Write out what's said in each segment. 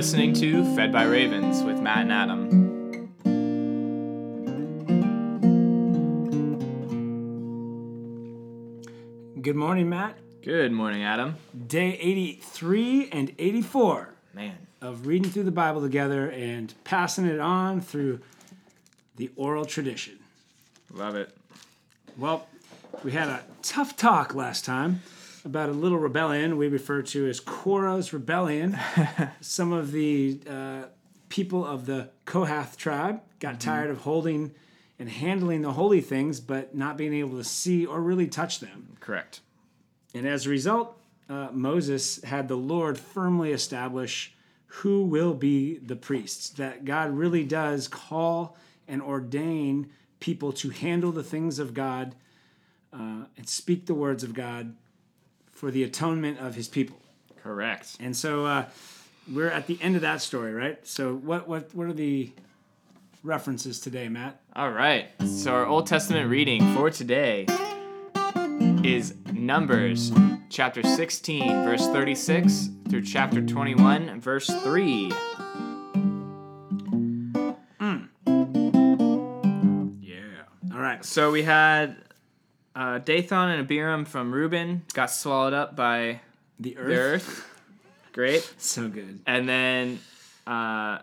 listening to Fed by Ravens with Matt and Adam. Good morning, Matt. Good morning, Adam. Day 83 and 84 Man, of reading through the Bible together and passing it on through the oral tradition. love it. Well, we had a tough talk last time about a little rebellion we refer to as Korah's rebellion. Some of the uh, people of the Kohath tribe got tired of holding and handling the holy things, but not being able to see or really touch them. Correct. And as a result, uh, Moses had the Lord firmly establish who will be the priests. That God really does call and ordain people to handle the things of God uh, and speak the words of God for the atonement of his people. Correct. And so uh, we're at the end of that story, right? So what what what are the references today, Matt? All right. So our Old Testament reading for today is Numbers chapter 16, verse 36 through chapter 21, verse 3. Yeah. All right. So we had uh, Dathan and Abiram from Reuben got swallowed up by The earth. the earth. Great. So good. And then uh,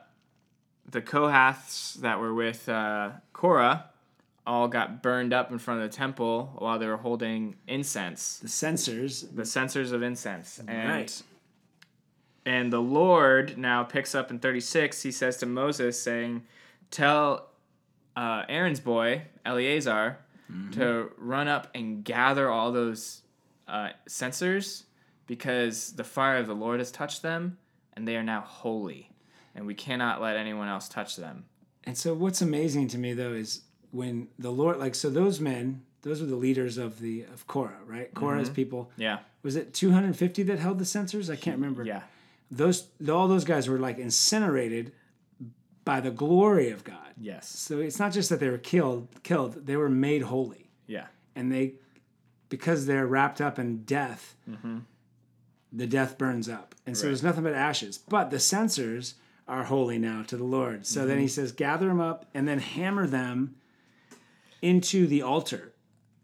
the Kohaths that were with uh, Korah all got burned up in front of the temple while they were holding incense, The censers. the censers of incense. And, Right. and the Lord now picks up in 36, he says to Moses, saying, Tell uh, Aaron's boy, Eleazar, to run up and gather all those uh, censers because the fire of the Lord has touched them and they are now holy. And we cannot let anyone else touch them. And so what's amazing to me though is when the Lord like so those men, those were the leaders of the of Korah, right? Korah's people. Yeah. Was it 250 that held the censers? I can't remember. Yeah. Those all those guys were like incinerated by the glory of God. Yes. So it's not just that they were killed, killed, they were made holy. Yeah. And they because they're wrapped up in death, mm-hmm. the death burns up. And so Right. there's nothing but ashes. But the censers are holy now to the Lord. So then he mm-hmm. says, gather them up and then hammer them into the altar.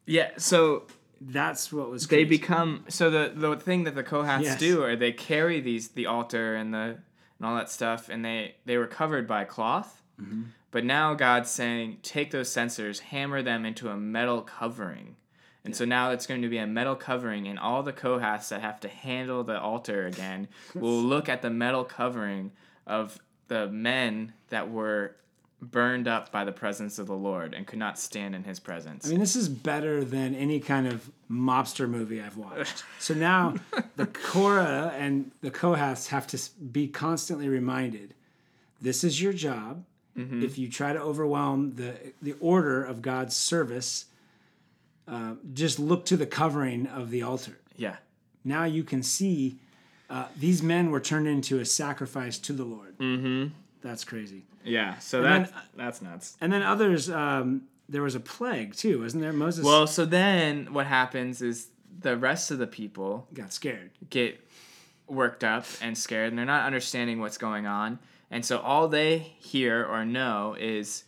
Yeah. So That's what was they crazy. become so the the thing that the Kohaths Yes. do are they carry these the altar and the and all that stuff and they they were covered by cloth. Mm-hmm. But now God's saying take those censers, hammer them into a metal covering. And so now it's going to be a metal covering, and all the Kohaths that have to handle the altar again will look at the metal covering of the men that were burned up by the presence of the Lord and could not stand in his presence. I mean, this is better than any kind of mobster movie I've watched. So now the Korah and the Kohaths have to be constantly reminded this is your job. Mm-hmm. If you try to overwhelm the, the order of God's service, uh, just look to the covering of the altar. yeah. Now you can see uh, these men were turned into a sacrifice to the Lord. Mm-hmm. That's crazy. Yeah, so then- that's that's nuts. And then others, um, there was a plague too, wasn't there? Moses Well, so then what happens is the rest of the people got scared. get worked up and scared, and they're not understanding what's going on, and so all they hear or know is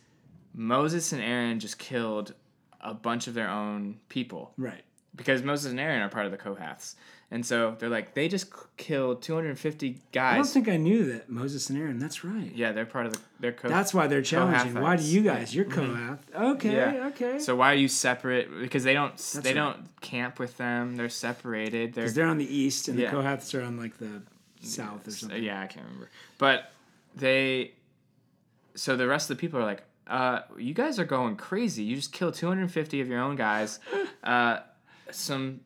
Moses and Aaron just killed a bunch of their own people Right. because Moses and Aaron are part of the Kohaths, and so they're like they just killed 250 guys. I don't think I knew that Moses and Aaron. That's right. yeah, they're part of the they're Kohaths. That's why they're challenging. Why do you guys? You're Kohath. Okay, Yeah. okay. So why are you separate? Because they don't they right. don't camp with them. They're separated. They're Because they're on the east and Yeah. the Kohaths are on like the south or something. yeah, I can't remember. But they so the rest of the people are like, uh, you guys are going crazy. You just killed 250 of your own guys. Uh, some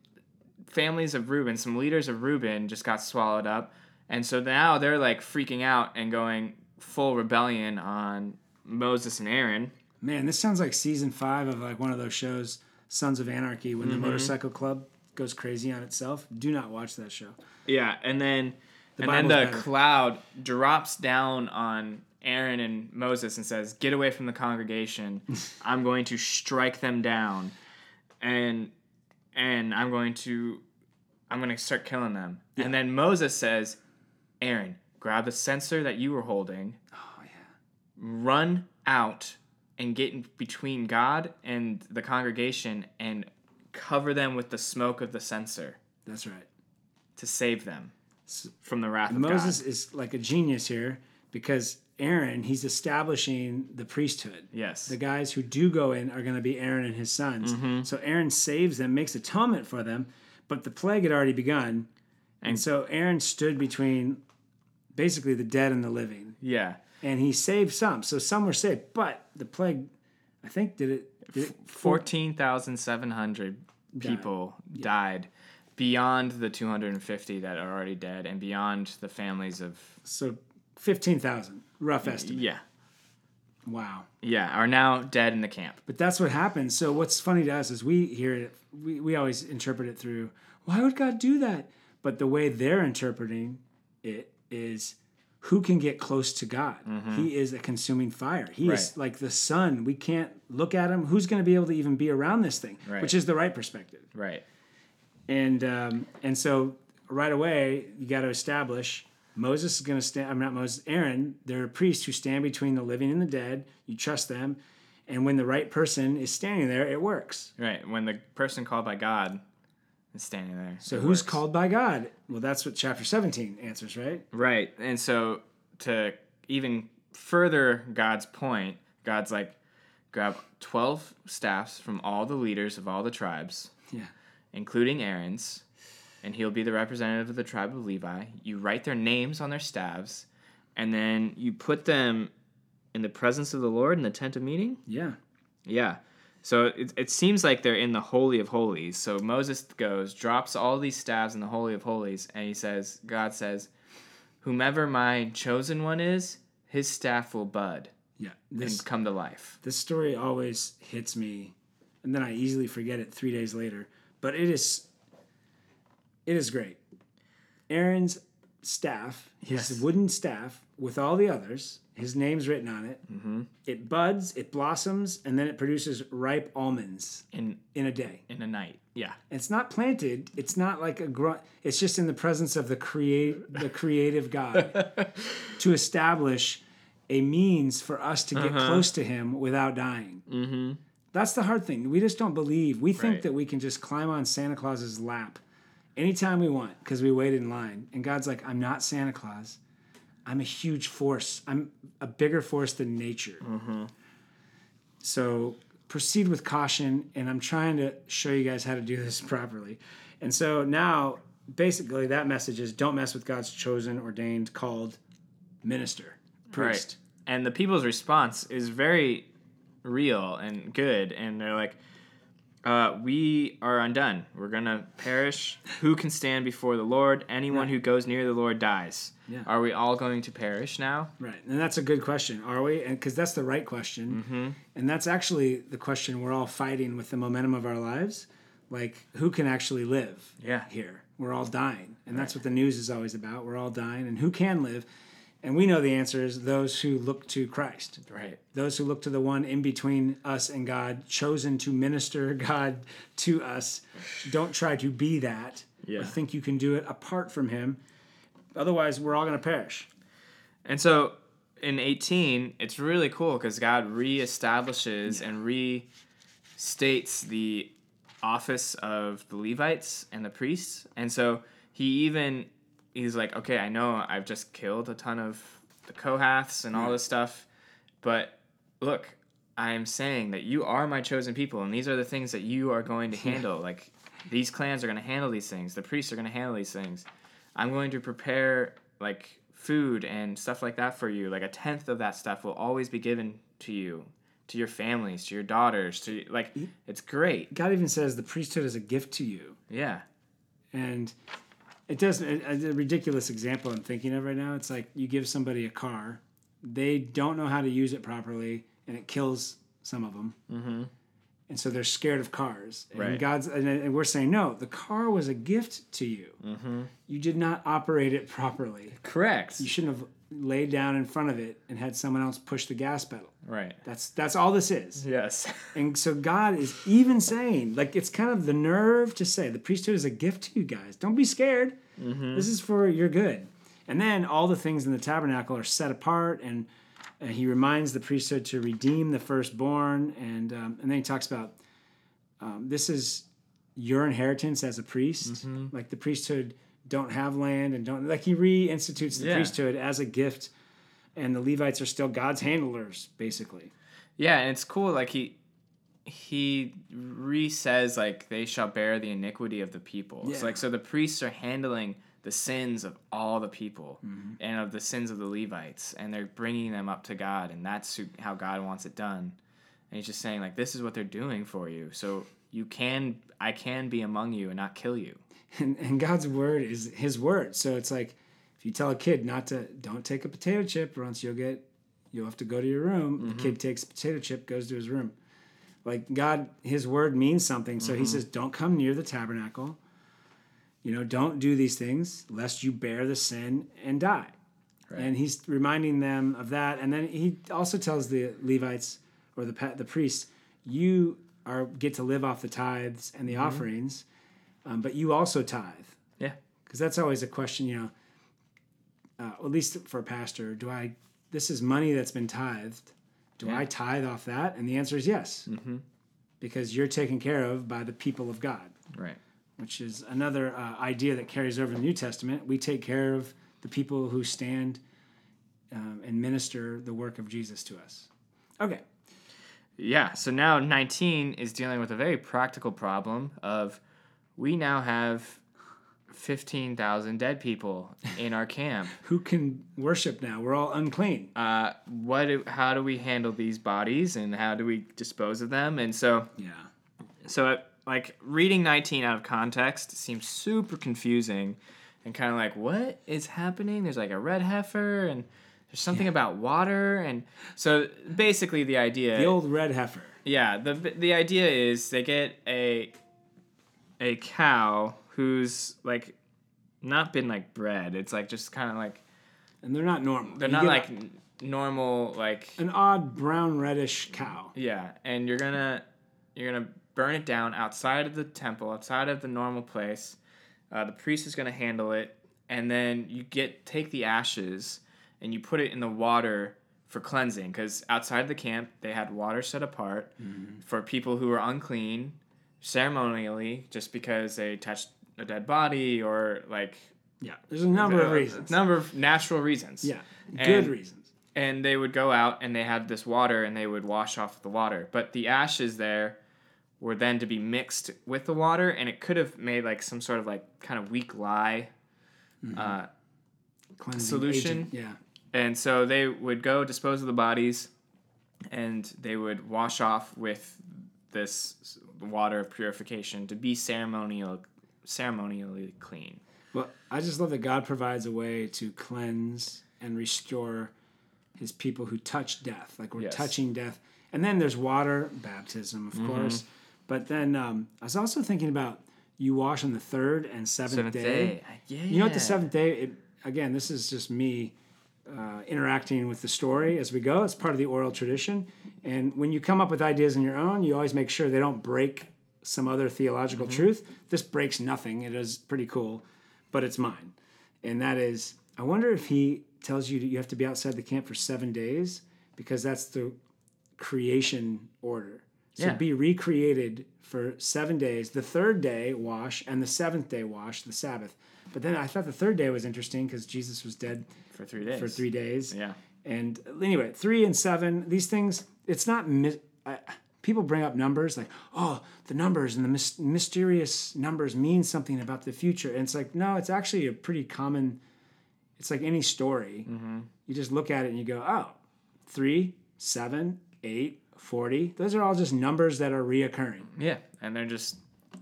families of Reuben, some leaders of Reuben just got swallowed up. And so now they're like freaking out and going full rebellion on Moses and Aaron. Man, this sounds like season five of like one of those shows, Sons of Anarchy, when Mm-hmm. the motorcycle club goes crazy on itself. Do not watch that show. Yeah, and then and then the better. cloud drops down on Aaron and Moses and says, "Get away from the congregation. I'm going to strike them down, and and I'm going to I'm going to start killing them." And then Moses says, "Aaron, grab the censer that you were holding, Oh yeah. run out and get in between God and the congregation and cover them with the smoke of the censer That's right. to save them from the wrath of Moses God. Moses is like a genius here because Aaron, he's establishing the priesthood. Yes. The guys who do go in are going to be Aaron and his sons. Mm-hmm. So Aaron saves them, makes atonement for them, but the plague had already begun. And so Aaron stood between basically the dead and the living. yeah. And he saved some. So some were saved, but the plague, I think, did it. Did it 14,700 people died beyond the 250 that are already dead and beyond the families of so 15,000, rough estimate. yeah Wow. yeah are now dead in the camp But that's what happens. So what's funny to us is we hear it, we, we always interpret it through, why would God do that? But the way they're interpreting it is who can get close to God? He is a consuming fire. He is Mm-hmm. Like the sun. We can't look at him. Who's going to be able to even be around this thing? Right. Which is the right perspective. right And um, and so right away you got to establish Moses is going to stand. I'm not Moses. Aaron. They're priests who stand between the living and the dead. You trust them, and when the right person is standing there, it works. right when the person called by God is standing there So who's works. called by God? Well, that's what chapter 17 answers, right? right and so to even further God's point God's like grab 12 staffs from all the leaders of all the tribes Yeah. including Aaron's, and he'll be the representative of the tribe of Levi. You write their names on their staves, and then you put them in the presence of the Lord in the tent of meeting. Yeah. Yeah. So it, it seems like they're in the Holy of Holies. So Moses goes, drops all these staves in the Holy of Holies, and he says, God says, Whomever my chosen one is, his staff will bud Yeah. This and come to life. this story always hits me, and then I easily forget it three days later. But it is, it is great. Aaron's staff, his Yes. wooden staff, with all the others, his name's written on it. Mm-hmm. It buds, it blossoms, and then it produces ripe almonds In in a day. in a night. Yeah. It's not planted. It's not like a grunt. It's just in the presence of the create the creative God to establish a means for us to get close to Him without dying. Mm-hmm. That's the hard thing. We just don't believe. We think Right. that we can just climb on Santa Claus's lap anytime we want because we waited in line. And God's like, I'm not Santa Claus. I'm a huge force. I'm a bigger force than nature. Mm-hmm. So proceed with caution. And I'm trying to show you guys how to do this properly. And so now, basically, that message is don't mess with God's chosen, ordained, called minister, priest. Right. And the people's response is very real and good. And they're like, uh, we are undone. We're going to perish. Who can stand before the Lord? Anyone who goes near the Lord dies. Yeah. Are we all going to perish now? Right, and that's a good question. Are we? And because that's the right question, Mm-hmm. and that's actually the question we're all fighting with the momentum of our lives. Like, who can actually live? Yeah. Here, we're all dying, and that's what the news is always about. We're all dying, and who can live? And we know the answer is those who look to Christ, Right. those who look to the one in between us and God, chosen to minister God to us. Don't try to be that Yeah. or think you can do it apart from Him. Otherwise, we're all going to perish. And so in 18, it's really cool because God reestablishes and restates the office of the Levites and the priests. And so he even, he's like, okay, I know I've just killed a ton of the Kohaths and all this stuff, but look, I am saying that you are my chosen people, and these are the things that you are going to handle. Like, these clans are going to handle these things, the priests are going to handle these things. I'm going to prepare like food and stuff like that for you. Like a tenth of that stuff will always be given to you, to your families, to your daughters, to like it's great. God even says the priesthood is a gift to you. Yeah. And it doesn't, a, a ridiculous example I'm thinking of right now. It's like you give somebody a car, they don't know how to use it properly, and it kills some of them. Mm-hmm. And so they're scared of cars. And Right. God's, and, and we're saying, no, the car was a gift to you. Mm-hmm. You did not operate it properly. Correct. You shouldn't have laid down in front of it and had someone else push the gas pedal. Right. That's that's all this is. Yes. And so God is even saying, like, it's kind of the nerve to say the priesthood is a gift to you guys. Don't be scared. This is for your good. And then all the things in the tabernacle are set apart, and, and he reminds the priesthood to redeem the firstborn, and um, and then he talks about um, this is your inheritance as a priest. Mm-hmm. Like the priesthood don't have land and don't like he reinstitutes the Yeah. priesthood as a gift, and the Levites are still God's handlers, basically. Yeah, and it's cool. Like he he re says like they shall bear the iniquity of the people. Yeah. It's like so the priests are handling the sins of all the people Mm-hmm. and of the sins of the Levites, and they're bringing them up to God, and that's who, how God wants it done. And he's just saying like this is what they're doing for you, so you can I can be among you and not kill you. And, and God's word is His word. So it's like if you tell a kid not to don't take a potato chip, or else you'll get you'll have to go to your room. The kid mm-hmm. takes a potato chip, goes to his room. Like God, His word means something. So He mm-hmm. says, don't come near the tabernacle. You know, don't do these things lest you bear the sin and die. And He's reminding them of that. And then He also tells the Levites or the the priests, you are get to live off the tithes and the mm-hmm. offerings, um, but you also tithe. Yeah. because that's always a question you know uh, at least for a pastor do i this is money that's been tithed. Do i tithe off that? And the answer is yes. Mm-hmm. because you're taken care of by the people of god. Right. which is another uh, idea that carries over the new testament. We take care of the people who stand um, and minister the work of jesus to us. Okay. Yeah, so now 19 is dealing with a very practical problem of we now have 15,000 dead people in our camp. who can worship now we're all unclean Uh, what do, how do we handle these bodies and how do we dispose of them? And so yeah so uh, like reading 19 out of context seems super confusing and kind of like what is happening? There's like a red heifer and there's something about water and so basically the idea the old red heifer Yeah, the the idea is they get a a cow who's like not been like bred. It's like just kind of like and they're not normal they're You not like a- normal like an odd brown reddish cow yeah, and you're gonna you're gonna burn it down outside of the temple, outside of the normal place. Uh, the priest is gonna handle it, and then you get take the ashes and you put it in the water for cleansing. Because outside the camp, they had water set apart for people who were unclean, ceremonially, just because they touched a dead body or like yeah there's a number of a reasons number of natural reasons. Yeah, And- good reasons. and they would go out and they had this water and they would wash off the water but the ashes there were then to be mixed with the water and it could have made like some sort of like kind of weak lye uh, Cleansing Solution? agent, Yeah, and so they would go dispose of the bodies and they would wash off with this water of purification to be ceremonial ceremonially clean well, I just love that God provides a way to cleanse and restore His people who touch death, like we're Yes. touching death. And then there's water baptism, of course. But then um, I was also thinking about you wash on the third and seventh, seventh day. day yeah You know what the seventh day? It, again, this is just me uh, interacting with the story as we go. It's part of the oral tradition. And when you come up with ideas on your own, you always make sure they don't break some other theological truth. This breaks nothing. It is pretty cool, but it's mine. And that is, I wonder if he tells you that you have to be outside the camp for seven days because that's the creation order. So Yeah. be recreated for seven days. The third day, wash, and the seventh day, wash, the Sabbath. But then I thought the third day was interesting because Jesus was dead for three days for three days. yeah And anyway, three and seven, these things, it's not. mi- I, people bring up numbers like, oh, the numbers and the mys- mysterious numbers mean something about the future. And it's like, no, it's actually a pretty common, it's like any story. Mm-hmm. You just look at it and you go, oh, three, seven, eight, 40. Those are all just numbers that are reoccurring. yeah and they're just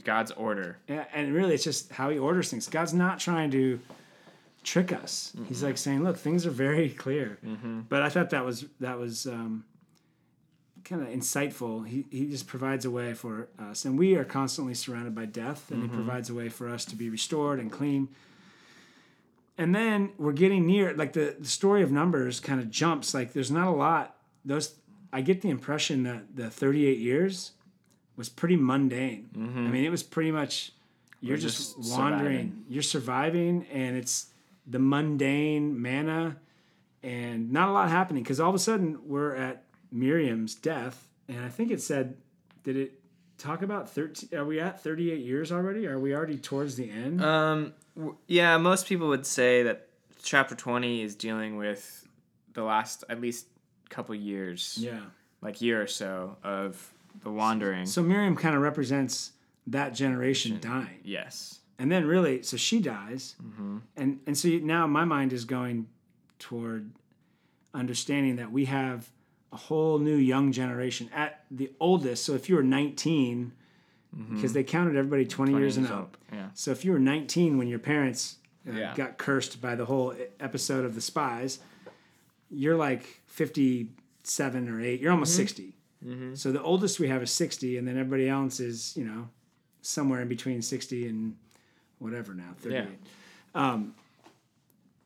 god's order Yeah, and really, it's just how he orders things. God's not trying to trick us. He's like mm-hmm. saying, "Look, things are very clear." Mm-hmm. But I thought that was that was um, kind of insightful. He he just provides a way for us, and we are constantly surrounded by death, and he mm-hmm. provides a way for us to be restored and clean. And then we're getting near, like the, the story of Numbers kind of jumps. Like there's not a lot. Those I get the impression that the 38 years was pretty mundane. I mean, it was pretty much you're just, just wandering, surviving. you're surviving, and it's the mundane manna, and not a lot happening because all of a sudden we're at Miriam's death, and I think it said, did it talk about thirteen? Are we at thirty eight years already? Are we already towards the end? Um, yeah, most people would say that chapter 20 is dealing with the last at least couple years, yeah. like year or so of the wandering. So Miriam kind of represents that generation dying. yes. And then really so she dies. Mm-hmm. And and so now my mind is going toward understanding that we have a whole new young generation at the oldest. So if you were 19 mm-hmm. because they counted everybody 20, years and years up. yeah. so if you were 19 when your parents uh, Yeah. got cursed by the whole episode of the spies you're like 57 or 8 you're almost mm-hmm. 60 so the oldest we have is 60 and then everybody else is you know somewhere in between 60 and whatever now 38 um,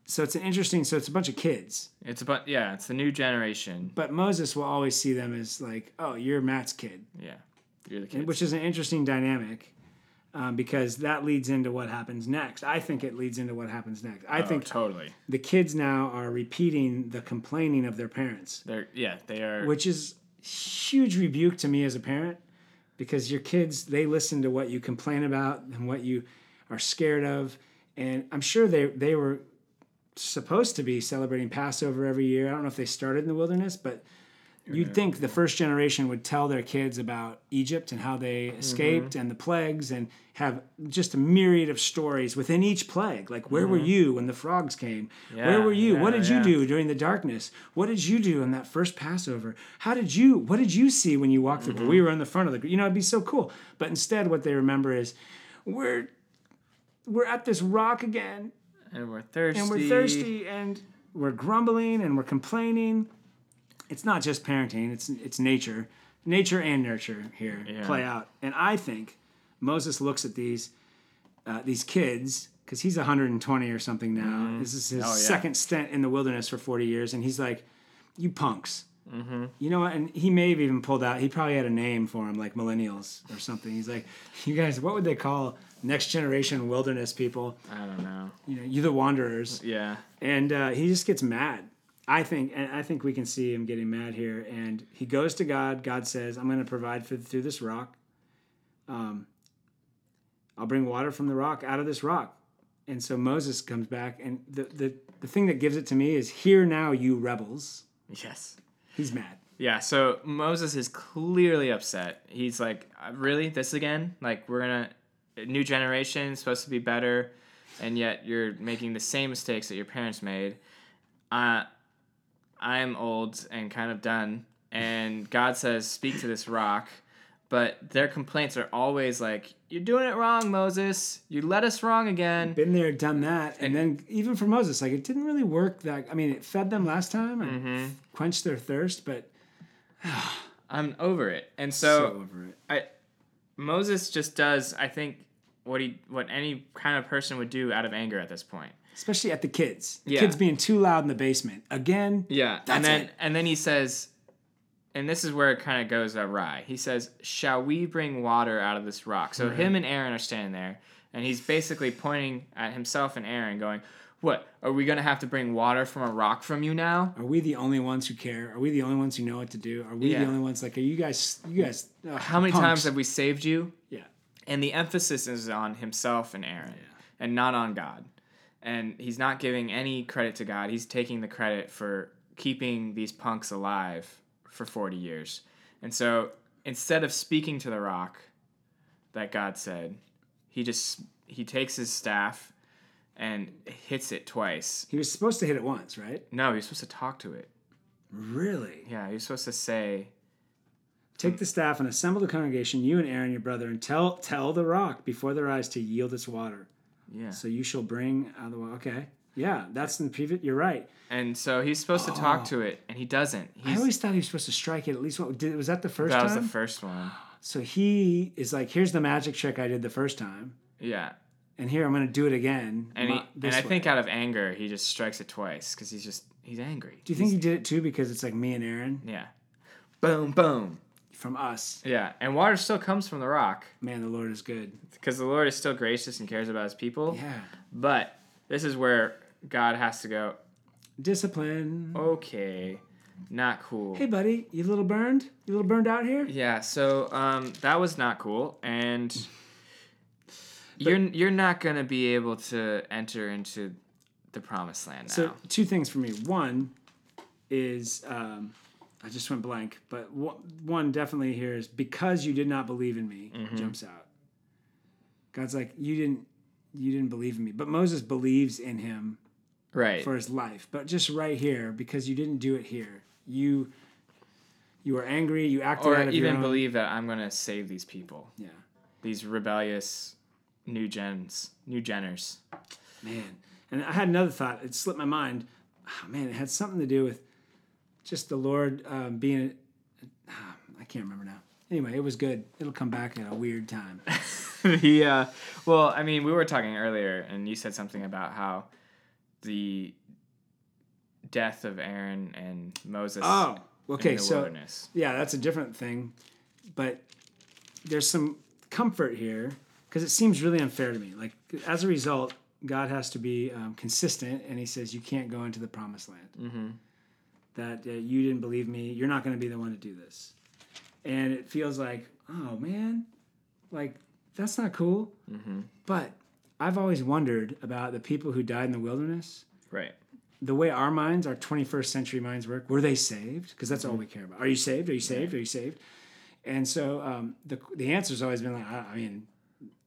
so it's an interesting so it's a bunch of kids It's about yeah, it's the new generation. but moses will always see them as like oh you're matt's kid Yeah. You're the kid. which is an interesting dynamic um, because that leads into what happens next i think it leads into what happens next i Oh, think totally. the kids now are repeating the complaining of their parents They're yeah, they are which is huge rebuke to me as a parent because your kids they listen to what you complain about and what you are scared of. And i'm sure they they were supposed to be celebrating passover every year. I don't know if they started in the wilderness but you'd think the first generation would tell their kids about egypt and how they escaped and the plagues and have just a myriad of stories within each plague. Like where were you when the frogs came? Where were you? what yeah, did you do during the darkness? What did you do in that first passover? How did you what did you see when you walked through Mm-hmm. we were in the front of the group. you know it'd be so cool. But instead what they remember is we're we're at this rock again. And we're thirsty. and we're thirsty and we're grumbling and we're complaining. It's not just parenting it's it's nature. Nature and nurture here Yeah. play out. And i think moses looks at these uh, these kids because he's 120 or something now. This is his Oh, yeah. second stint in the wilderness for 40 years and he's like you punks Mm-hmm. you know what? And he may have even pulled out. He probably had a name for them, like millennials or something. He's like, "You guys, what would they call next generation wilderness people? I don't know. You know, you the wanderers." Yeah. and uh, he just gets mad. I think, and I think we can see him getting mad here. And he goes to God. God says, "I'm going to provide for through this rock. Um, I'll bring water from the rock out of this rock." And so Moses comes back, and the the the thing that gives it to me is, "Hear now, you rebels." Yes. He's mad. Yeah, so Moses is clearly upset. He's like, "Uh, "Really, this again? Like we're gonna a new generation supposed to be better, and yet you're making the same mistakes that your parents made." Uh, I'm old and kind of done, and God says, "Speak to this rock." But their complaints are always like, "You're doing it wrong, Moses. You led us wrong again." Been there, done that, and then even for Moses, like it didn't really work. That I mean, it fed them last time and mm-hmm. quenched their thirst, but I'm over it, and so so over it. I Moses just does I think what he what any kind of person would do out of anger at this point. especially at the kids. The Yeah. kids being too loud in the basement again. Yeah. That's and then it. and then he says and this is where it kind of goes awry. He says, "Shall we bring water out of this rock?" So him and Aaron are standing there and he's basically pointing at himself and Aaron going, "What? Are we going to have to bring water from a rock from you now?" Are we the only ones who care? Are we the only ones who know what to do? Are we Yeah. the only ones like? Are you guys? You guys? How many punks. times have we saved you? Yeah. And the emphasis is on himself and Aaron and not on God. And he's not giving any credit to God. He's taking the credit for keeping these punks alive for 40 years. And so instead of speaking to the rock that God said, he just he takes his staff and hits it twice. He was supposed to hit it once, right? No, he's supposed to talk to it. Really? Yeah, he's supposed to say, Take the staff and assemble the congregation, you and Aaron your brother, and tell tell the rock before their eyes to yield its water. yeah. So you shall bring out of the water. Okay. Yeah, that's in the previous. You're right. And so he's supposed to talk to it, and he doesn't. I always thought he was supposed to strike it at least. What did was that the first that time? was the first one. so he is like, here's the magic trick I did the first time, Yeah. and here I'm going to do it again. And he, and I way. think out of anger, he just strikes it twice because he's just he's angry. Do you think he did it too because it's like me and Aaron Yeah. Boom, boom. from us? Yeah, and water still comes from the rock Man, the Lord is good. because the Lord is still gracious and cares about His people. Yeah. But this is where God has to go, Discipline. okay, not cool. Hey, buddy, you a little burned? You a little burned out here? Yeah, so um, that was not cool, and you're you're not gonna be able to enter into the promised land now. So two things for me. One is um, I just went blank, but one, one definitely here is because you did not believe in me Mm-hmm. jumps out. God's like you didn't you didn't believe in me, but Moses believes in him right. for his life. But just right here, because you didn't do it here, you you were angry. You acted or out of even believe that I'm gonna save these people, Yeah, these rebellious new gens, new geners. man. And I had another thought. It slipped my mind. Oh, man, it had something to do with just the Lord um, being. ah, I can't remember now. Anyway, it was good. It'll come back at a weird time. the uh, well, I mean, we were talking earlier, and you said something about how the death of Aaron and Moses. Oh, okay. So wilderness. yeah, that's a different thing, but there's some comfort here because it seems really unfair to me. Like as a result, God has to be um, consistent, and He says you can't go into the promised land. Mm-hmm. That uh, you didn't believe me. You're not going to be the one to do this, and it feels like, oh man, like that's not cool. Mm-hmm. But I've always wondered about the people who died in the wilderness Right. the way our minds, our 21st century minds work, were they saved? Because that's all we care about. Are you saved? Are you saved? Are you saved? And so um, the the answer's always been like, I, I mean,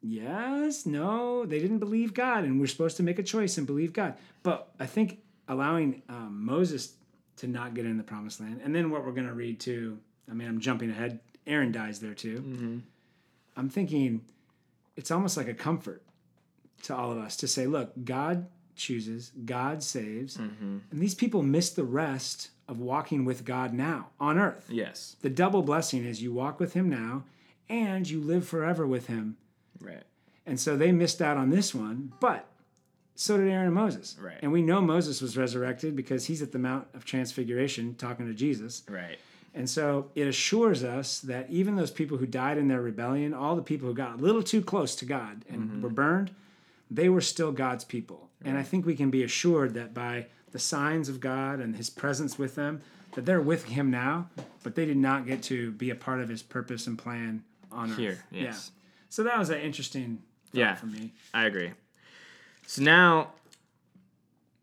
yes, no, they didn't believe God, and we're supposed to make a choice and believe God. But I think allowing um, Moses to not get in the promised land, and then what we're going to read too. I mean, I'm jumping ahead. Aaron dies there too. Mm-hmm. I'm thinking it's almost like a comfort to all of us to say, look, God chooses, God saves, Mm-hmm. and these people miss the rest of walking with God now on earth. Yes. The double blessing is you walk with Him now and you live forever with Him. Right. And so they missed out on this one, but so did Aaron and Moses. Right. And we know Moses was resurrected because he's at the Mount of Transfiguration talking to Jesus. Right. And so it assures us that even those people who died in their rebellion, all the people who got a little too close to God and were burned, they were still God's people. And I think we can be assured that by the signs of God and his presence with them, that they're with him now, but they did not get to be a part of his purpose and plan on earth. Here. Yes. Yeah. So that was an interesting Yeah. for me. I agree. So now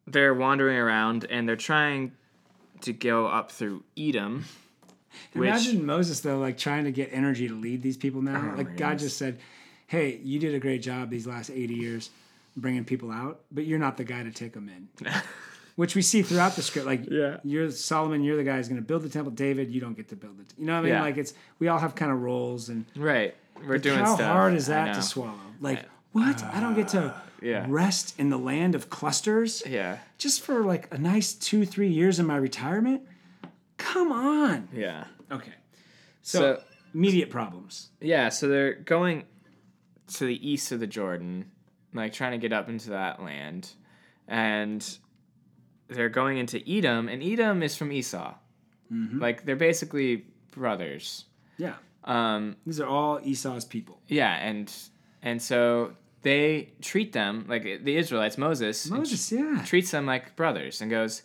they're wandering around and they're trying to go up through Edom. Which, Imagine Moses though, like trying to get energy to lead these people now. Oh, like God goodness. just said, "Hey, you did a great job these last eighty years bringing people out, but you're not the guy to take them in." Which we see throughout the script. Like, Yeah. you're Solomon. You're the guy who's going to build the temple. David, you don't get to build it. You know what I mean? Yeah. Like, it's we all have kind of roles, and right. We're doing how stuff. hard is that to swallow? Like, what? I don't get to ah, yeah. rest in the land of clusters Yeah. just for like a nice two, three years in my retirement. Come on. Yeah. Okay. So, So immediate problems. yeah, so they're going to the east of the Jordan, like trying to get up into that land, and they're going into Edom, and Edom is from Esau. Like they're basically brothers. Yeah. Um, These are all Esau's people. Yeah, and and so they treat them like the Israelites. Moses, Moses, yeah. treats them like brothers and goes,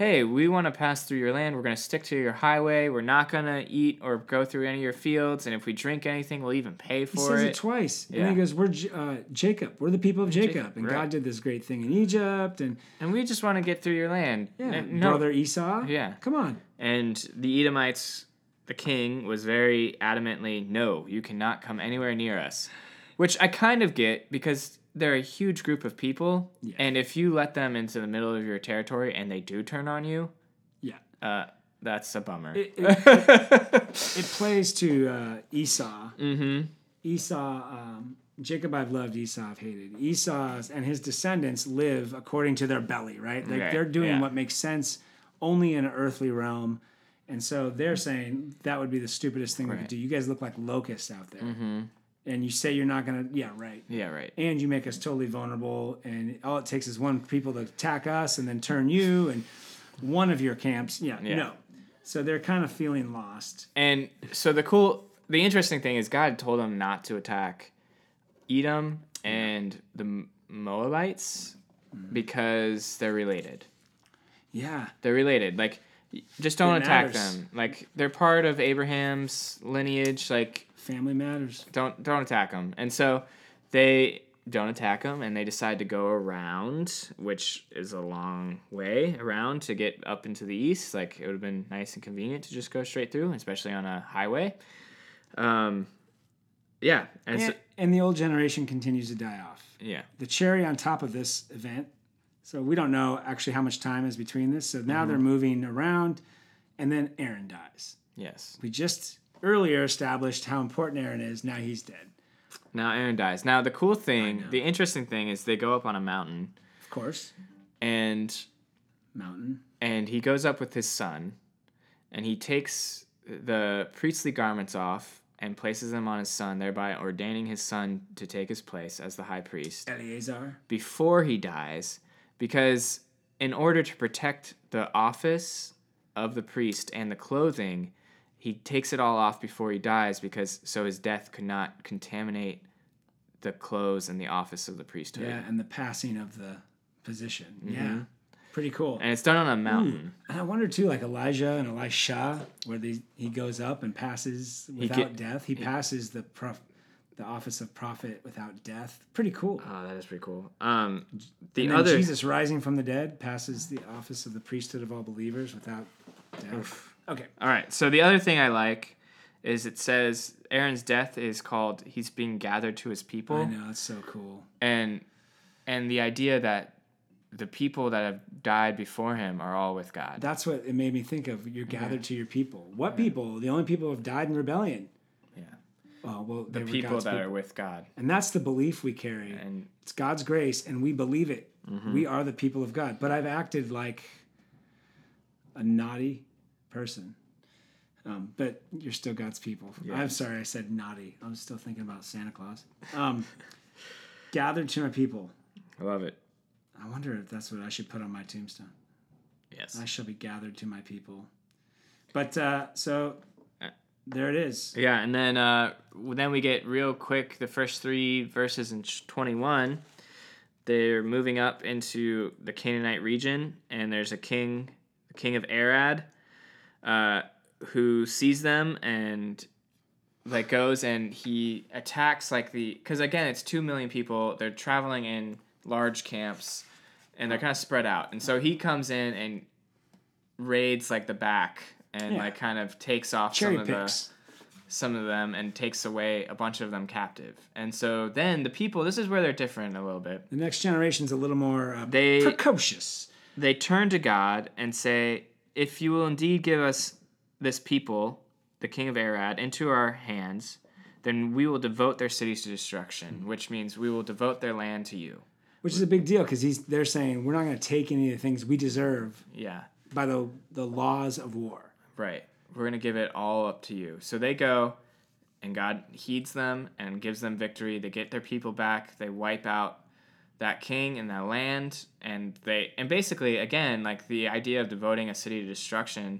"Hey, we want to pass through your land. We're going to stick to your highway. We're not going to eat or go through any of your fields. And if we drink anything, we'll even pay for He says it, it." twice. And Yeah. then he goes, We're uh, Jacob. We're the people of Jacob. Jacob, and right. God did this great thing in Egypt. And and we just want to get through your land. yeah, And no- brother Esau. Yeah. Come on. And the Edomites, the king, was very adamantly, no, you cannot come anywhere near us. Which I kind of get because they're a huge group of people. Yeah. And if you let them into the middle of your territory and they do turn on you, Yeah. uh, that's a bummer. It, it, it plays to uh, Esau. mm-hmm. Esau, um, Jacob I've loved, Esau I've hated. Esau's and his descendants live according to their belly, right? Like Right, they're doing yeah. what makes sense only in an earthly realm. And so they're saying that would be the stupidest thing we could do. You guys look like locusts out there. Mm-hmm. And you say you're not going to, yeah, right. Yeah, right. And you make us totally vulnerable. And all it takes is one people to attack us and then turn you and one of your camps. Yeah, Yeah. no. So they're kind of feeling lost. And so the cool, the interesting thing is God told them not to attack Edom and the Moabites. Mm-hmm. because they're related. Yeah. They're related. Like, just don't It attack matters. them. Like, they're part of Abraham's lineage. Like, Family matters. don't don't attack them. And so they don't attack them, and they decide to go around, which is a long way around to get up into the east. Like, it would have been nice and convenient to just go straight through, especially on a highway. Um, yeah, and, so, And, and the old generation continues to die off. yeah, The cherry on top of this event. So we don't know actually how much time is between this. So now they're mm-hmm. moving around, and then Aaron dies. yes. We just earlier established how important Aaron is. Now he's dead. Now Aaron dies. Now the cool thing, the interesting thing is they go up on a mountain Of course, and mountain. and he goes up with his son and he takes the priestly garments off and places them on his son, thereby ordaining his son to take his place as the high priest Eleazar. before he dies, because in order to protect the office of the priest and the clothing, he takes it all off before he dies because so his death could not contaminate the clothes and the office of the priesthood. Yeah, and the passing of the position. Mm-hmm. Yeah, pretty cool. And it's done on a mountain. Hmm. And I wonder too, like Elijah and Elisha, where they, he goes up and passes without get- death. He passes the prof, the office of prophet without death. Pretty cool. Oh, that is pretty cool. Um, the and other Jesus rising from the dead passes the office of the priesthood of all believers without death. Okay. All right. So the other thing I like is it says Aaron's death is called he's being gathered to his people. I know it's so cool. and and the idea that the people that have died before him are all with God. That's what it made me think of. You're gathered to your people. What people? The only people who have died in rebellion. Oh well, The people that people. are with God. and that's the belief we carry. And It's God's grace, and we believe it. Mm-hmm. We are the people of God. But I've acted like a naughty person. Um, but you're still God's people. I'm sorry I said naughty. I'm still thinking about Santa Claus. Um, gathered to my people. I love it. I wonder if that's what I should put on my tombstone. Yes. I shall be gathered to my people. But uh, so there it is. Yeah, and then uh, then we get real quick the first three verses in 21. They're moving up into the Canaanite region, and there's a king, the king of Arad, uh, who sees them and like goes and he attacks like the because again it's two million people. They're traveling in large camps, and they're kind of spread out, and so he comes in and raids like the back and Yeah. like kind of takes off Cherry some of the some of them and takes away a bunch of them captive. And so then the people, this is where they're different a little bit. The next generation's a little more uh, They- precocious. They turn to God and say, If you will indeed give us this people, the king of Arad, into our hands, then we will devote their cities to destruction, which means we will devote their land to you. Which is a big deal because he's they're saying we're not going to take any of the things we deserve Yeah, by the the laws of war. Right. We're going to give it all up to you. So they go, and God heeds them and gives them victory. They get their people back. They wipe out that king and that land and they and basically again like the idea of devoting a city to destruction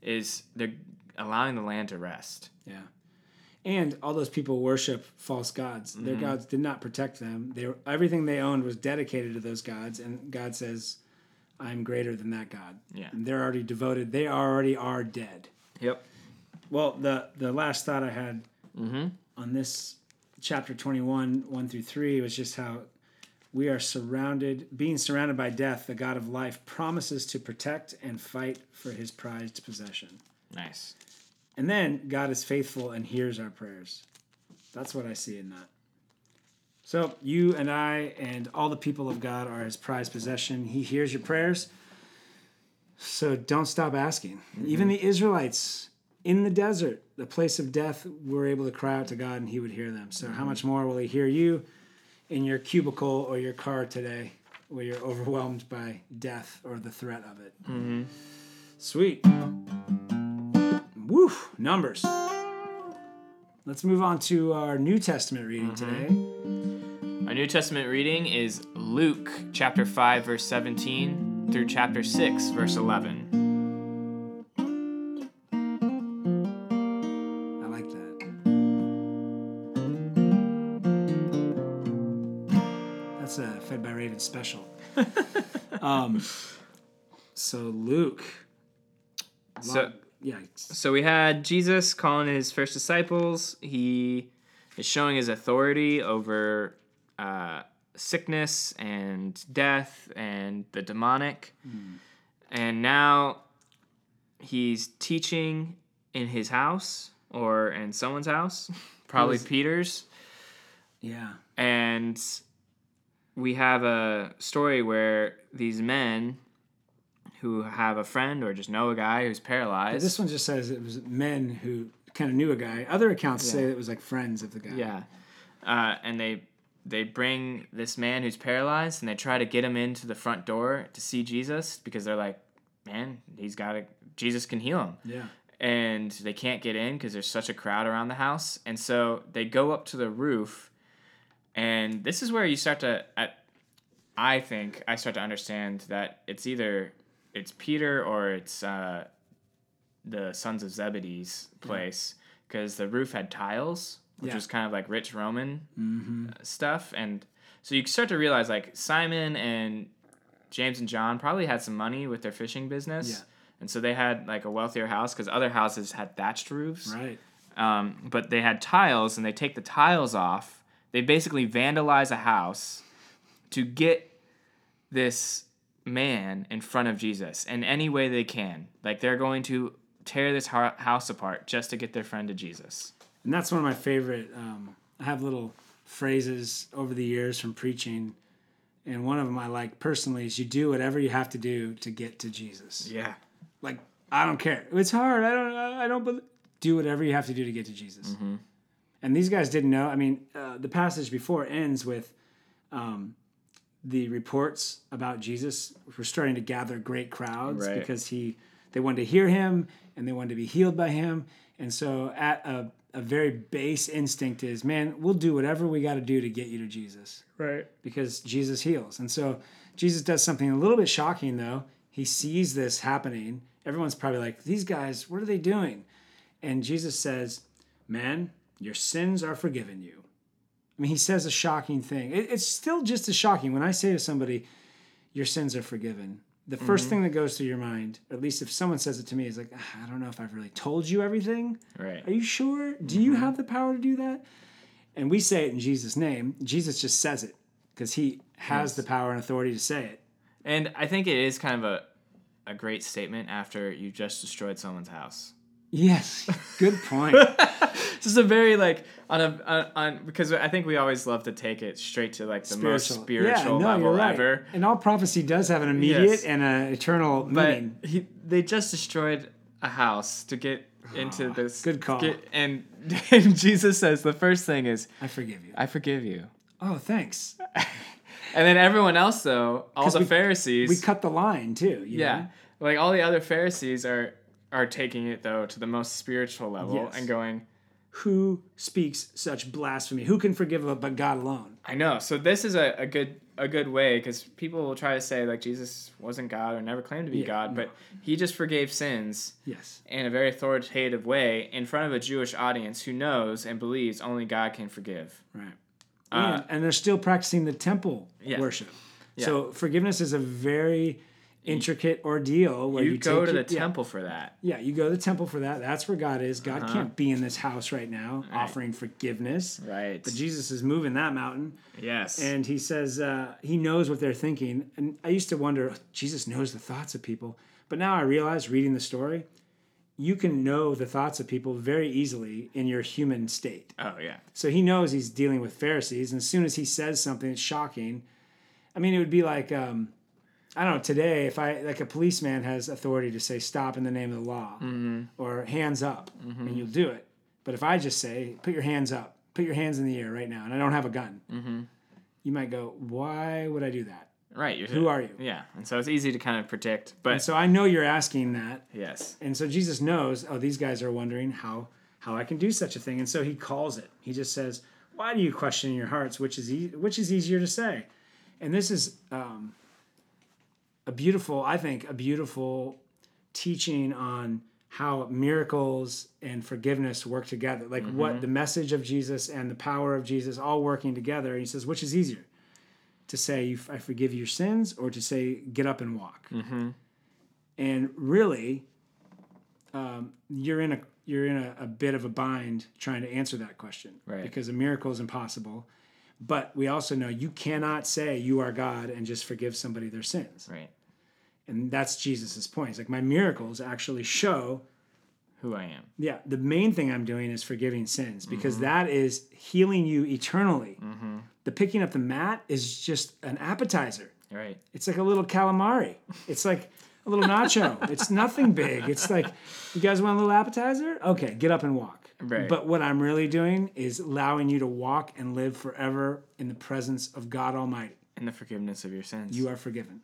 is they're allowing the land to rest Yeah. And all those people worship false gods. Their Mm-hmm. gods did not protect them. They were, everything they owned was dedicated to those gods, and God says, "I'm greater than that God." Yeah. And they're already devoted. They already are dead. yep Well, the the last thought I had mm-hmm. on this chapter 21 1 through 3 was just how we are surrounded being surrounded by death the god of life promises to protect and fight for his prized possession nice and then god is faithful and hears our prayers that's what i see in that so you and i and all the people of god are his prized possession. He hears your prayers. So don't stop asking. Mm-hmm. Even the israelites in the desert the place of death were able to cry out to god and he would hear them. So how mm-hmm. much more will he hear you in your cubicle or your car today where you're overwhelmed by death or the threat of it? Mm-hmm. Sweet. Woo, numbers. Let's move on to our New Testament reading today. New testament reading is luke chapter 5 verse 17 through chapter 6 verse 11 I like that. That's a Fed by Raven special. um, so Luke. So yeah, so we had Jesus calling his first disciples. He is showing his authority over uh, sickness and death and the demonic. And now he's teaching in his house or in someone's house, probably was- Peter's. yeah. And we have a story where these men who have a friend or just know a guy who's paralyzed. This one just says it was men who kind of knew a guy. Other accounts say it was like friends of the guy. Yeah, uh, and they they bring this man who's paralyzed and they try to get him into the front door to see Jesus because they're like, man, he's got a Jesus can heal him, Yeah. and they can't get in because there's such a crowd around the house, and so they go up to the roof, and this is where you start to. I, I think I start to understand that it's either it's Peter or it's uh, the sons of Zebedee's place because the roof had tiles, which Yeah. was kind of like rich Roman Mm-hmm. uh, stuff, and so you start to realize like Simon and James and John probably had some money with their fishing business, Yeah. and so they had like a wealthier house because other houses had thatched roofs, Right. um, but they had tiles, and they take the tiles off. They basically vandalize a house to get this man in front of Jesus in any way they can. Like they're going to tear this house apart just to get their friend to Jesus. And that's one of my favorite. Um, I have little phrases over the years from preaching, and one of them I like personally is you do whatever you have to do to get to Jesus. Yeah. Like I don't care. It's hard. I don't. I don't. Believe. Do whatever you have to do to get to Jesus. And these guys didn't know. I mean, uh, the passage before ends with um, the reports about Jesus were starting to gather great crowds Right. because he they wanted to hear him and they wanted to be healed by him. And so, at a, a very base instinct is, man, we'll do whatever we got to do to get you to Jesus Right. because Jesus heals. And so Jesus does something a little bit shocking though. He sees this happening. Everyone's probably like, these guys, what are they doing? And Jesus says, man, your sins are forgiven you. I mean, he says a shocking thing. It, it's still just as shocking when I say to somebody, your sins are forgiven. The 1st thing that goes through your mind, at least if someone says it to me, is like, "Ah, I don't know if I've really told you everything. Right. Are you sure? Do you have the power to do that? And we say it in Jesus' name. Jesus just says it because he has the power and authority to say it. And I think it is kind of a a great statement after you've just destroyed someone's house. Yes, good point. This is a very like on a on, on because I think we always love to take it straight to like the most spiritual level ever. And all prophecy does have an immediate Yes. and an eternal But meaning. he, they just destroyed a house to get into this. good call. get- and, and Jesus says the first thing is, I forgive you. "I forgive you." Oh, thanks. And then everyone else, though, all the we- Pharisees, We cut the line too. you yeah, know? like all the other Pharisees are are taking it though to the most spiritual level Yes. and going, Who speaks such blasphemy? Who can forgive but God alone? I know. So this is a, a good a good way because people will try to say like Jesus wasn't God or never claimed to be Yeah, God, but he just forgave sins Yes. in a very authoritative way in front of a Jewish audience who knows and believes only God can forgive. Right. Uh, and, and they're still practicing the temple Yeah. worship. So forgiveness is a very intricate ordeal where you, you, go take to the it- yeah. temple for that. Yeah, you go to the temple for that. That's where God is. God Uh-huh. can't be in this house right now offering forgiveness. Right. But Jesus is moving that mountain. yes. And he says uh, he knows what they're thinking. And I used to wonder, Jesus knows the thoughts of people. But now I realize, reading the story, you can know the thoughts of people very easily in your human state. oh yeah. So he knows he's dealing with Pharisees. And as soon as he says something that's shocking, I mean, it would be like, um, I don't know, today, if I, like a policeman has authority to say stop in the name of the law mm-hmm. or hands up, mm-hmm. and you'll do it. But if I just say, put your hands up, put your hands in the air right now, and I don't have a gun, mm-hmm. you might go, why would I do that? Right. You're, Who are you? Yeah. And so it's easy to kind of predict, but And so I know you're asking that. yes. And so Jesus knows, oh, these guys are wondering how how I can do such a thing. And so he calls it. He just says, "Why do you question in your hearts which is e- which is easier to say?" And this is um, a beautiful, I think, a beautiful teaching on how miracles and forgiveness work together. Like what the message of Jesus and the power of Jesus all working together. And he says, "Which is easier?" to say I forgive your sins or to say get up and walk. Mm-hmm. And really, um, you're in a you're in a, a, bit of a bind trying to answer that question right. because a miracle is impossible. But we also know you cannot say you are God and just forgive somebody their sins. Right. And that's Jesus's point. It's like my miracles actually show who I am. Yeah, the main thing I'm doing is forgiving sins because mm-hmm. that is healing you eternally. Mm-hmm. The picking up the mat is just an appetizer. Right. It's like a little calamari. It's like a little nacho. it's nothing big. It's like, you guys want a little appetizer? Okay, get up and walk. Right. But what I'm really doing is allowing you to walk and live forever in the presence of God Almighty. And the forgiveness of your sins. You are forgiven.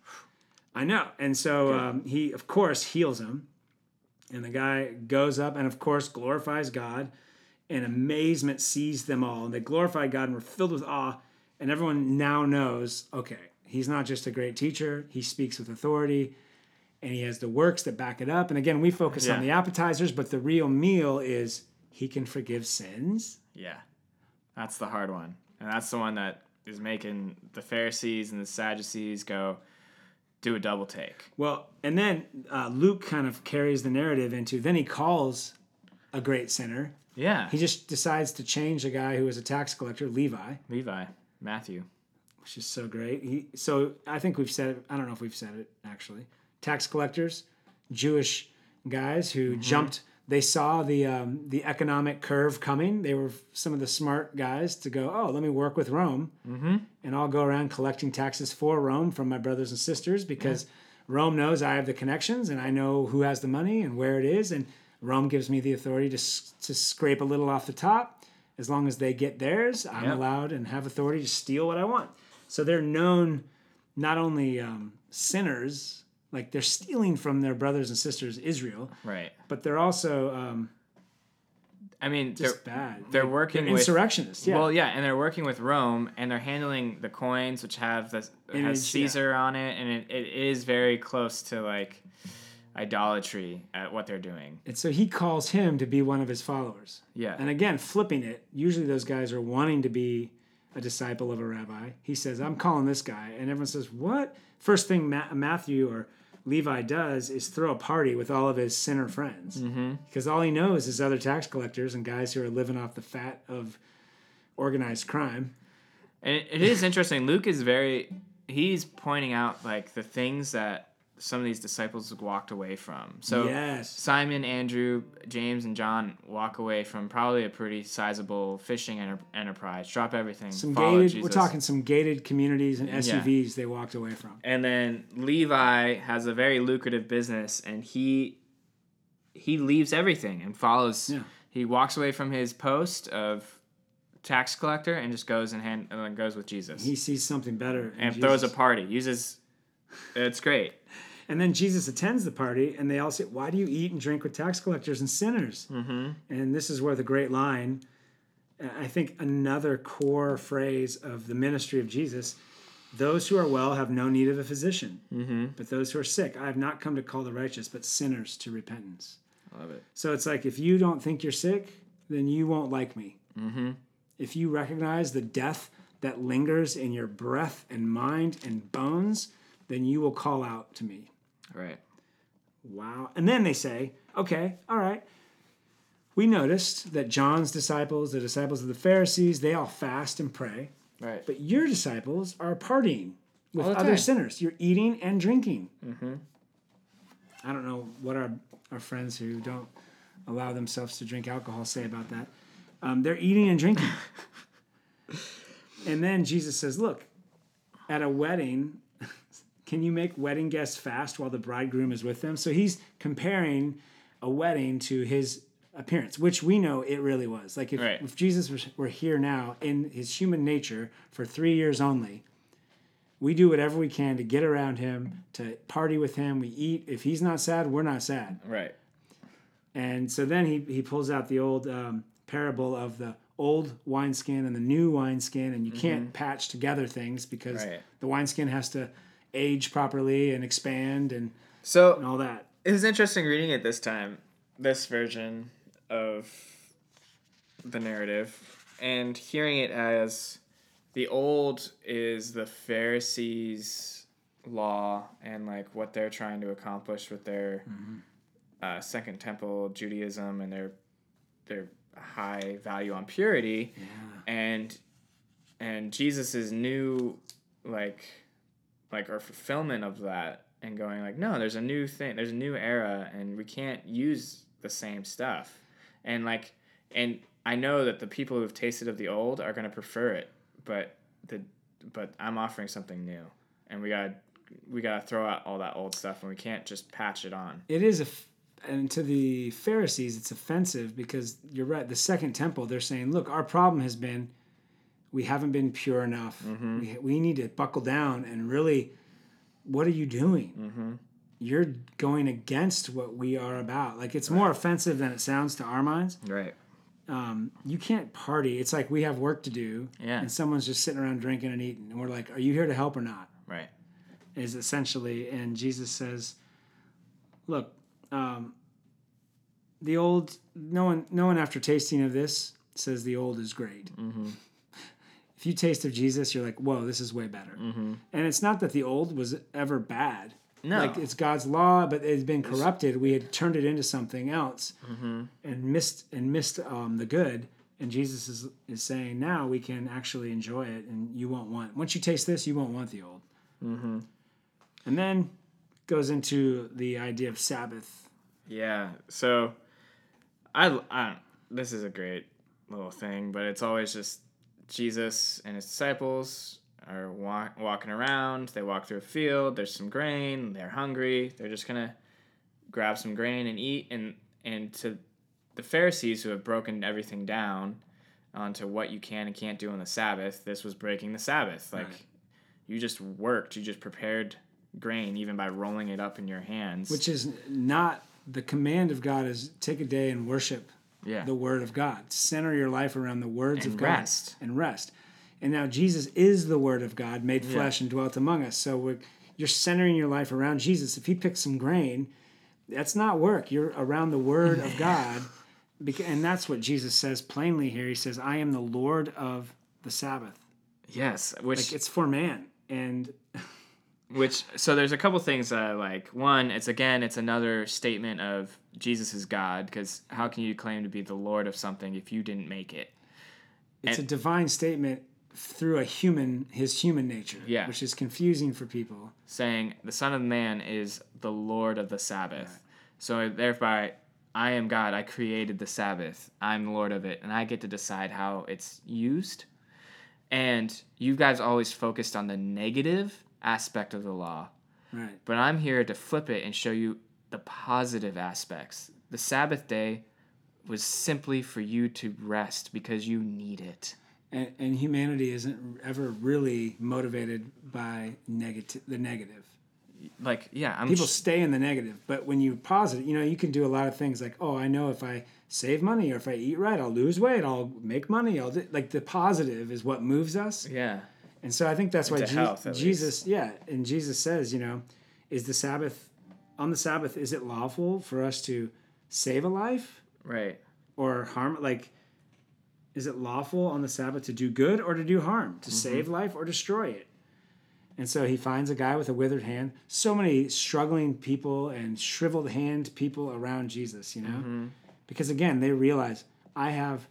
I know. And so um, he, of course, heals him. And the guy goes up and, of course, glorifies God. And amazement seized them all. And they glorified God and were filled with awe. And everyone now knows okay, he's not just a great teacher, he speaks with authority and he has the works that back it up. And again, we focus yeah. on the appetizers, but the real meal is he can forgive sins. Yeah. That's the hard one. And that's the one that is making the Pharisees and the Sadducees go do a double take. Well, and then uh, Luke kind of carries the narrative into then he calls a great sinner. Yeah. He just decides to change a guy who was a tax collector, Levi. Levi, Matthew. Which is so great. He so I think we've said it. I don't know if we've said it actually. Tax collectors, Jewish guys who mm-hmm. jumped they saw the um, the economic curve coming. They were some of the smart guys to go, oh, let me work with Rome, mm-hmm. and I'll go around collecting taxes for Rome from my brothers and sisters because yeah. Rome knows I have the connections and I know who has the money and where it is, and Rome gives me the authority to to scrape a little off the top. As long as they get theirs, I'm yep. allowed and have authority to steal what I want. So they're known not only um, sinners like they're stealing from their brothers and sisters Israel, right? But they're also, um, I mean, just they're, bad. They're like, working they're insurrectionists. Yeah. Well, yeah, and they're working with Rome, and they're handling the coins, which have the Image, has Caesar yeah. on it, and it, it is very close to like idolatry at what they're doing. And so he calls him to be one of his followers. Yeah. And again, flipping it, usually those guys are wanting to be a disciple of a rabbi. He says, I'm calling this guy. And everyone says, What? First thing Ma- Matthew or Levi does is throw a party with all of his sinner friends mm-hmm. because all he knows is other tax collectors and guys who are living off the fat of organized crime. And it is interesting. Luke is very he's pointing out like the things that some of these disciples walked away from. So yes. Simon, Andrew, James, and John walk away from probably a pretty sizable fishing enter- enterprise. Drop everything. Some gated. Jesus. We're talking some gated communities and SUVs yeah. they walked away from. And then Levi has a very lucrative business, and he he leaves everything and follows. Yeah. He walks away from his post of tax collector and just goes and hand and goes with Jesus. He sees something better and throws a party. Uses it's great. And then Jesus attends the party, and they all say, Why do you eat and drink with tax collectors and sinners? Mm-hmm. And this is where the great line, I think another core phrase of the ministry of Jesus those who are well have no need of a physician, mm-hmm. but those who are sick, I have not come to call the righteous, but sinners to repentance. I love it. So it's like if you don't think you're sick, then you won't like me. Mm-hmm. If you recognize the death that lingers in your breath and mind and bones, then you will call out to me. Right. Wow. And then they say, okay, all right. We noticed that John's disciples, the disciples of the Pharisees, they all fast and pray. Right. But your disciples are partying with other sinners. You're eating and drinking. Mm-hmm. I don't know what our, our friends who don't allow themselves to drink alcohol say about that. Um, they're eating and drinking. and then Jesus says, look, at a wedding, can you make wedding guests fast while the bridegroom is with them? So he's comparing a wedding to his appearance, which we know it really was. Like if, right. if Jesus were here now in his human nature for three years only, we do whatever we can to get around him, to party with him. We eat. If he's not sad, we're not sad. Right. And so then he, he pulls out the old um, parable of the old wineskin and the new wineskin, and you mm-hmm. can't patch together things because right. the wineskin has to age properly and expand and so and all that. It was interesting reading it this time, this version of the narrative, and hearing it as the old is the Pharisees' law and like what they're trying to accomplish with their uh, Second Temple Judaism and their their high value on purity, and and Jesus's new like like our fulfillment of that and going like no there's a new thing there's a new era and we can't use the same stuff and like and i know that the people who've tasted of the old are going to prefer it but the but i'm offering something new and we gotta we gotta throw out all that old stuff and we can't just patch it on It is a, f- and to the Pharisees, it's offensive because you're right. The second temple, they're saying, look, our problem has been we haven't been pure enough. We, we need to buckle down and really, what are you doing? You're going against what we are about. Like it's more offensive than it sounds to our minds. right Um, you can't party. It's like we have work to do, Yeah. and someone's just sitting around drinking and eating, and we're like, "Are you here to help or not?" right is essentially, and Jesus says, "Look, um, the old no one no one after tasting of this says the old is great. Mm-hmm. If you taste of Jesus, you're like, whoa, this is way better. And it's not that the old was ever bad. Mm-hmm. No. like it's God's law, but it's been corrupted. We had turned it into something else, Mm-hmm. and missed and missed um, the good. And Jesus is is saying now we can actually enjoy it, and you won't want once you taste this, you won't want the old. Mm-hmm. And then goes into the idea of Sabbath. Yeah. So, I, I this is a great little thing, but it's always just Jesus and his disciples are wa- walking around. They walk through a field. There's some grain. They're hungry. They're just gonna grab some grain and eat. And and to the Pharisees who have broken everything down onto what you can and can't do on the Sabbath, this was breaking the Sabbath. Like Right. you just worked. You just prepared grain even by rolling it up in your hands. which is not the command of God is take a day and worship yeah. the word of God. Center your life around the words And of God rest. and rest. And now Jesus is the word of God made flesh and dwelt among us. So we're, you're centering your life around Jesus. If he picks some grain, that's not work. You're around the word of God. And that's what Jesus says plainly here. He says, I am the Lord of the Sabbath. Yes, which Like it's for man. And which so there's a couple things that I like. One, it's again, it's another statement of Jesus is God because how can you claim to be the Lord of something if you didn't make it? it's And- a divine statement through a human, his human nature, Yeah. which is confusing for people. Saying the Son of Man is the Lord of the Sabbath. So thereby, I am God. I created the Sabbath. I'm the Lord of it, and I get to decide how it's used. And you guys always focused on the negative aspect of the law. Right. But I'm here to flip it and show you the positive aspects. The Sabbath day was simply for you to rest because you need it. and, and humanity isn't ever really motivated by negative the negative Like, yeah, I'm people sh- stay in the negative but when you it you know you can do a lot of things like oh i know if i save money or if i eat right i'll lose weight i'll make money i'll do, like the positive is what moves us yeah, and so i think that's why Je- jesus yeah and jesus says you know is the sabbath on the sabbath is it lawful for us to save a life? Right. or harm like is it lawful on the sabbath to do good or to do harm? To save life or destroy it? And so he finds a guy with a withered hand. So many struggling people and shriveled hand people around jesus you know? Because again they realize i have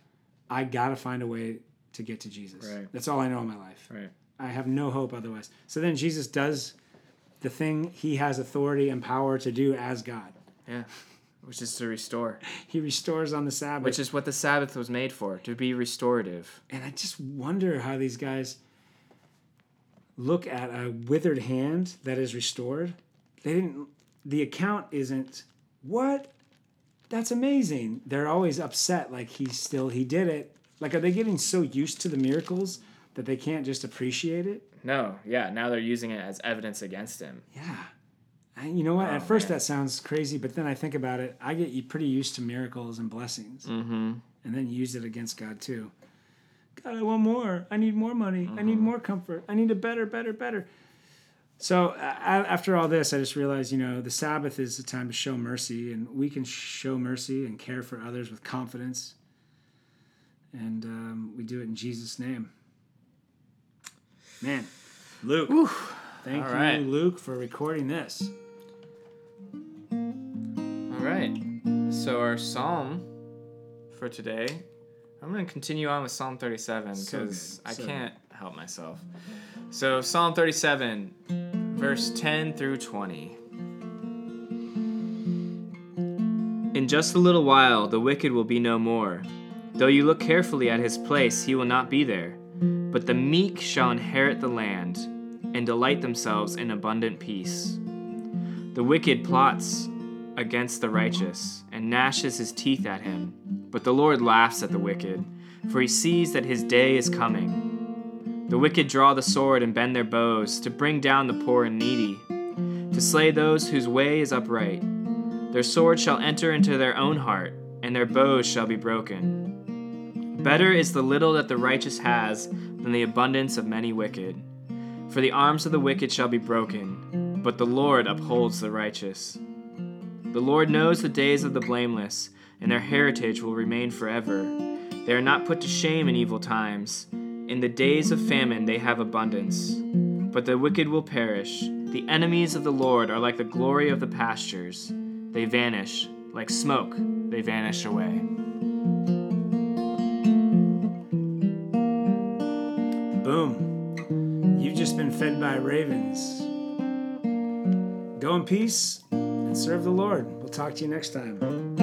i gotta find a way to get to jesus. Right. that's all i know in my life. Right. I have no hope otherwise so then jesus does the thing he has authority and power to do as god Yeah. Which is to restore, he restores on the sabbath which is what the Sabbath was made for, to be restorative. And I just wonder how these guys look at a withered hand that is restored. They didn't, the account isn't, what? That's amazing. They're always upset, like he still, he did it. Like, are they getting so used to the miracles that they can't just appreciate it? No, yeah, now they're using it as evidence against him. Yeah. And you know what? At Oh, first, man. that sounds crazy, but then I think about it. I get pretty used to miracles and blessings, Mm-hmm. and then use it against God too. God, I want more. I need more money. I need more comfort. I need a better, better, better. So uh, after all this, I just realized, you know, the Sabbath is a time to show mercy, and we can show mercy and care for others with confidence. And um, we do it in Jesus' name. Man, Luke. Thank All you, right. Luke, for recording this. All right. So our psalm for today, I'm going to continue on with Psalm 37 because good, I so can't help myself. So Psalm 37, verse 10 through 20. In just a little while, the wicked will be no more. Though you look carefully at his place, he will not be there. But the meek shall inherit the land and delight themselves in abundant peace. The wicked plots against the righteous and gnashes his teeth at him. But the Lord laughs at the wicked, for he sees that his day is coming. The wicked draw the sword and bend their bows to bring down the poor and needy, to slay those whose way is upright. Their sword shall enter into their own heart, and their bows shall be broken. Better is the little that the righteous has than the abundance of many wicked. For the arms of the wicked shall be broken, but the Lord upholds the righteous. The Lord knows the days of the blameless, and their heritage will remain forever. They are not put to shame in evil times. In the days of famine they have abundance. But the wicked will perish. The enemies of the Lord are like the glory of the pastures. They vanish, like smoke, they vanish away. Boom. You've just been fed by ravens. Go in peace and serve the Lord. We'll talk to you next time.